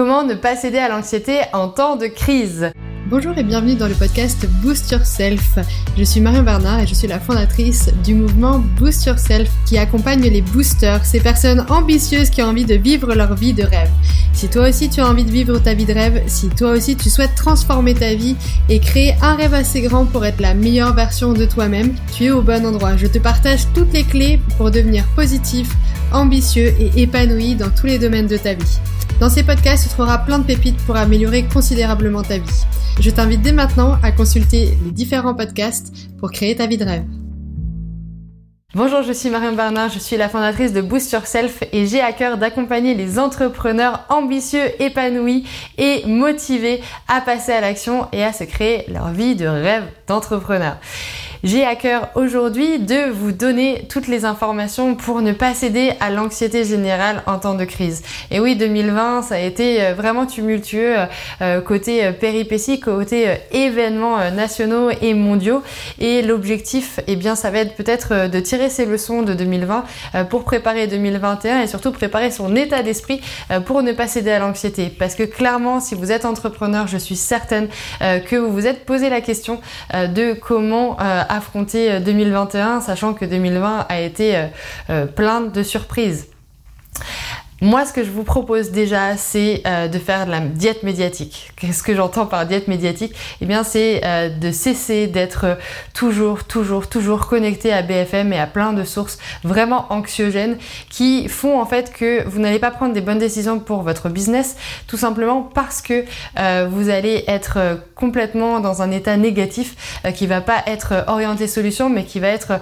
Comment ne pas céder à l'anxiété en temps de crise Bonjour et bienvenue dans le podcast Boost Yourself. Je suis Marion Bernard et je suis la fondatrice du mouvement Boost Yourself qui accompagne les boosters, ces personnes ambitieuses qui ont envie de vivre leur vie de rêve. Si toi aussi tu as envie de vivre ta vie de rêve, si toi aussi tu souhaites transformer ta vie et créer un rêve assez grand pour être la meilleure version de toi-même, tu es au bon endroit. Je te partage toutes les clés pour devenir positif, ambitieux et épanoui dans tous les domaines de ta vie. Dans ces podcasts, tu trouveras plein de pépites pour améliorer considérablement ta vie. Je t'invite dès maintenant à consulter les différents podcasts pour créer ta vie de rêve. Bonjour, je suis Marion Bernard, je suis la fondatrice de Boost Yourself et j'ai à cœur d'accompagner les entrepreneurs ambitieux, épanouis et motivés à passer à l'action et à se créer leur vie de rêve d'entrepreneur. J'ai à cœur aujourd'hui de vous donner toutes les informations pour ne pas céder à l'anxiété générale en temps de crise. Et oui, 2020, ça a été euh, vraiment tumultueux euh, côté péripéties, côté euh, événements nationaux et mondiaux. Et l'objectif, eh bien, ça va être peut-être de tirer ses leçons de 2020 pour préparer 2021 et surtout préparer son état d'esprit pour ne pas céder à l'anxiété. Parce que clairement, si vous êtes entrepreneur, je suis certaine que vous vous êtes posé la question de comment affronter 2021, euh, sachant que 2020 a été euh, euh, plein de surprises. Moi, ce que je vous propose déjà, c'est euh, de faire de la diète médiatique. Qu'est-ce que j'entends par diète médiatique? Eh bien, c'est euh, de cesser d'être toujours, toujours, toujours connecté à BFM et à plein de sources vraiment anxiogènes qui font en fait que vous n'allez pas prendre des bonnes décisions pour votre business, tout simplement parce que euh, vous allez être complètement dans un état négatif qui va pas être orienté solution, mais qui va être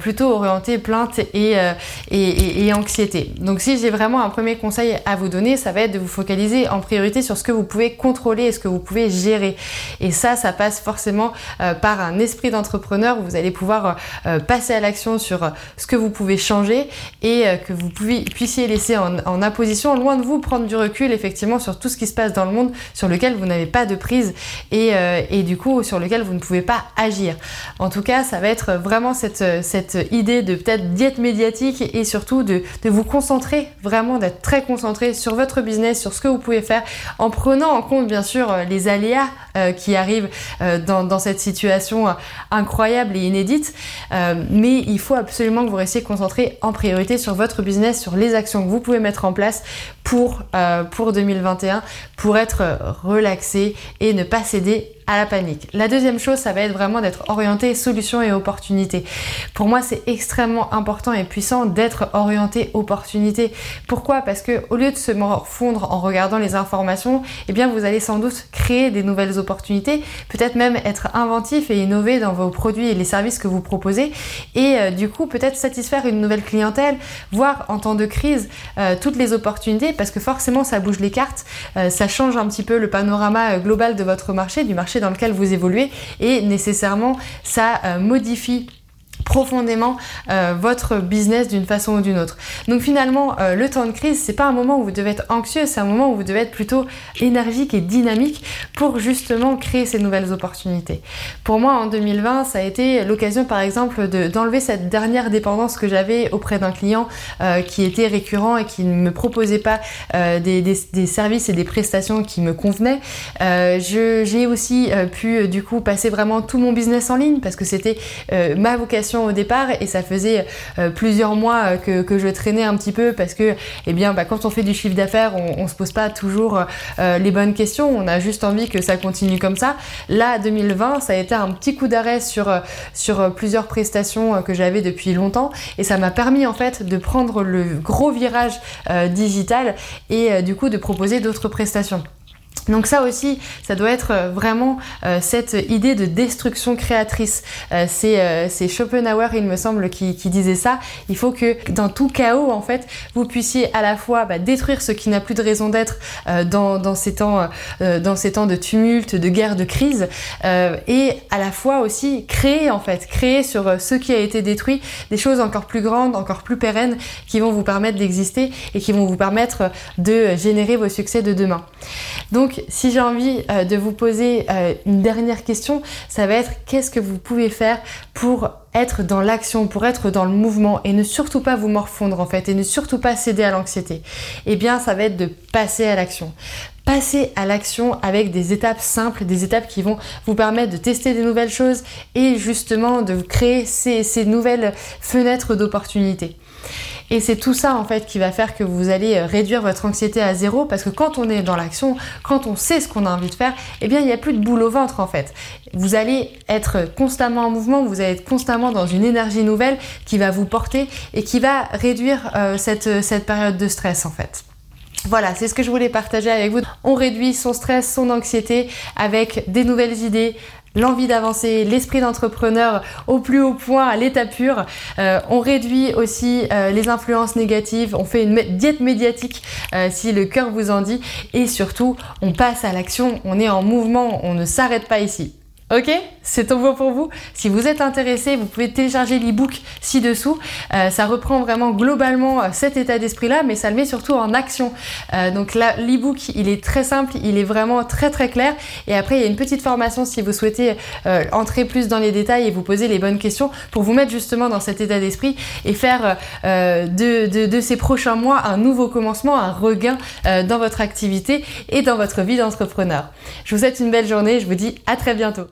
plutôt orienté plainte et, anxiété. Donc, si j'ai vraiment un premier conseil à vous donner, ça va être de vous focaliser en priorité sur ce que vous pouvez contrôler et ce que vous pouvez gérer. Et ça, ça passe forcément euh, par un esprit d'entrepreneur où vous allez pouvoir euh, passer à l'action sur ce que vous pouvez changer et euh, que vous puissiez laisser en, en, imposition, loin de vous, prendre du recul effectivement sur tout ce qui se passe dans le monde sur lequel vous n'avez pas de prise et, du coup sur lequel vous ne pouvez pas agir. En tout cas, ça va être vraiment cette, cette idée de peut-être diète médiatique et surtout de, de vous concentrer vraiment, d'être très concentré sur votre business, sur ce que vous pouvez faire, en prenant en compte bien sûr euh, les aléas euh, qui arrivent euh, dans, cette situation incroyable et inédite. mais il faut absolument que vous restiez concentré en priorité sur votre business, sur les actions que vous pouvez mettre en place pour, pour 2021, pour être relaxé et ne pas céder la panique. La deuxième chose, ça va être vraiment d'être orienté solution et opportunité. Pour moi, c'est extrêmement important et puissant d'être orienté opportunité. Pourquoi? Parce que au lieu de se morfondre en regardant les informations, eh bien vous allez sans doute créer des nouvelles opportunités, peut-être même être inventif et innover dans vos produits et les services que vous proposez et euh, du coup peut-être satisfaire une nouvelle clientèle, voir en temps de crise euh, toutes les opportunités parce que forcément ça bouge les cartes, euh, ça change un petit peu le panorama global de votre marché, du marché dans lequel vous évoluez et nécessairement ça euh, modifie profondément euh, votre business d'une façon ou d'une autre. Donc finalement, euh, le temps de crise, c'est pas un moment où vous devez être anxieux, c'est un moment où vous devez être plutôt énergique et dynamique pour justement créer ces nouvelles opportunités. Pour moi, en 2020, ça a été l'occasion, par exemple, d'enlever cette dernière dépendance que j'avais auprès d'un client euh, qui était récurrent et qui ne me proposait pas des, des, des, services et des prestations qui me convenaient. J'ai aussi pu du coup passer vraiment tout mon business en ligne parce que c'était ma vocation au départ et ça faisait euh, plusieurs mois euh, que, je traînais un petit peu parce que eh bien bah, quand on fait du chiffre d'affaires on, se pose pas toujours euh, les bonnes questions. On a juste envie que ça continue comme ça. Là 2020 ça a été un petit coup d'arrêt sur, sur plusieurs prestations que j'avais depuis longtemps et ça m'a permis en fait de prendre le gros virage digital et du coup de proposer d'autres prestations donc ça aussi, ça doit être euh, vraiment euh, cette idée de destruction créatrice. Euh, c'est Schopenhauer, il me semble, qui, disait ça. Il faut que dans tout chaos, en fait, vous puissiez à la fois bah, détruire ce qui n'a plus de raison d'être dans, ces temps, de tumulte, de guerre, de crise, et à la fois aussi créer, en fait, créer sur ce qui a été détruit des choses encore plus grandes, encore plus pérennes, qui vont vous permettre d'exister et qui vont vous permettre de générer vos succès de demain. Si j'ai envie euh, de vous poser euh, une dernière question, ça va être qu'est-ce que vous pouvez faire pour être dans l'action, pour être dans le mouvement et ne surtout pas vous morfondre en fait et ne surtout pas céder à l'anxiété? Eh bien, ça va être de passer à l'action passez à l'action avec des étapes simples, des étapes qui vont vous permettre de tester des nouvelles choses et justement de créer ces, ces nouvelles fenêtres d'opportunités. Et c'est tout ça en fait qui va faire que vous allez euh, réduire votre anxiété à zéro parce que quand on est dans l'action, quand on sait ce qu'on a envie de faire, eh bien il n'y a plus de boule au ventre en fait. Vous allez être constamment en mouvement, vous allez être constamment dans une énergie nouvelle qui va vous porter et qui va réduire euh, cette, cette période de stress en fait. Voilà, c'est ce que je voulais partager avec vous. On réduit son stress, son anxiété avec des nouvelles idées, l'envie d'avancer, l'esprit d'entrepreneur au plus haut point, à l'état pur. Euh, on réduit aussi euh, les influences négatives, on fait une diète médiatique euh, si le cœur vous en dit et surtout on passe à l'action, on est en mouvement, on ne s'arrête pas ici. Ok C'est tout bon pour vous Si vous êtes intéressé, vous pouvez télécharger l'e-book ci-dessous. Euh, ça reprend vraiment globalement euh, cet état d'esprit-là, mais ça le met surtout en action. Euh, donc là, l'e-book, il est très simple, il est vraiment très très clair. Et après, il y a une petite formation si vous souhaitez entrer plus dans les détails et vous poser les bonnes questions pour vous mettre justement dans cet état d'esprit et faire de, de, de, ces prochains mois un nouveau commencement, un regain dans votre activité et dans votre vie d'entrepreneur. Je vous souhaite une belle journée, je vous dis à très bientôt.